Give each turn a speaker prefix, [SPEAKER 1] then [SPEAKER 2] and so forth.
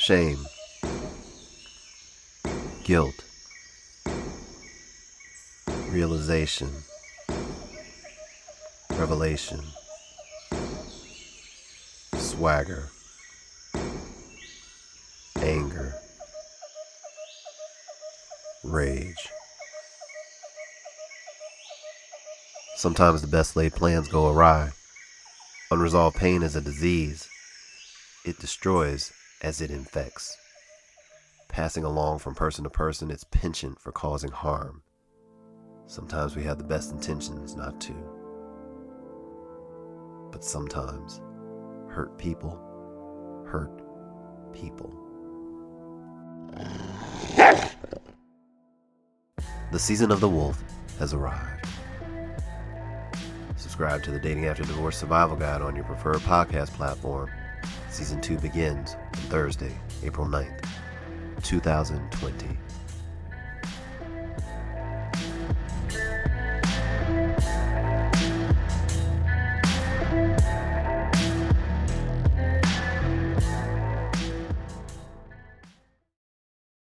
[SPEAKER 1] shame, guilt, realization, revelation, swagger, anger, rage. Sometimes the best laid plans go awry. Unresolved pain is a disease. It destroys as it infects. Passing along from person to person its penchant for causing harm. Sometimes we have the best intentions not to. But sometimes hurt people hurt people. The season of the wolf has arrived. Subscribe to the Dating After Divorce Survival Guide on your preferred podcast platform. Season 2 begins Thursday, April 9th, 2020.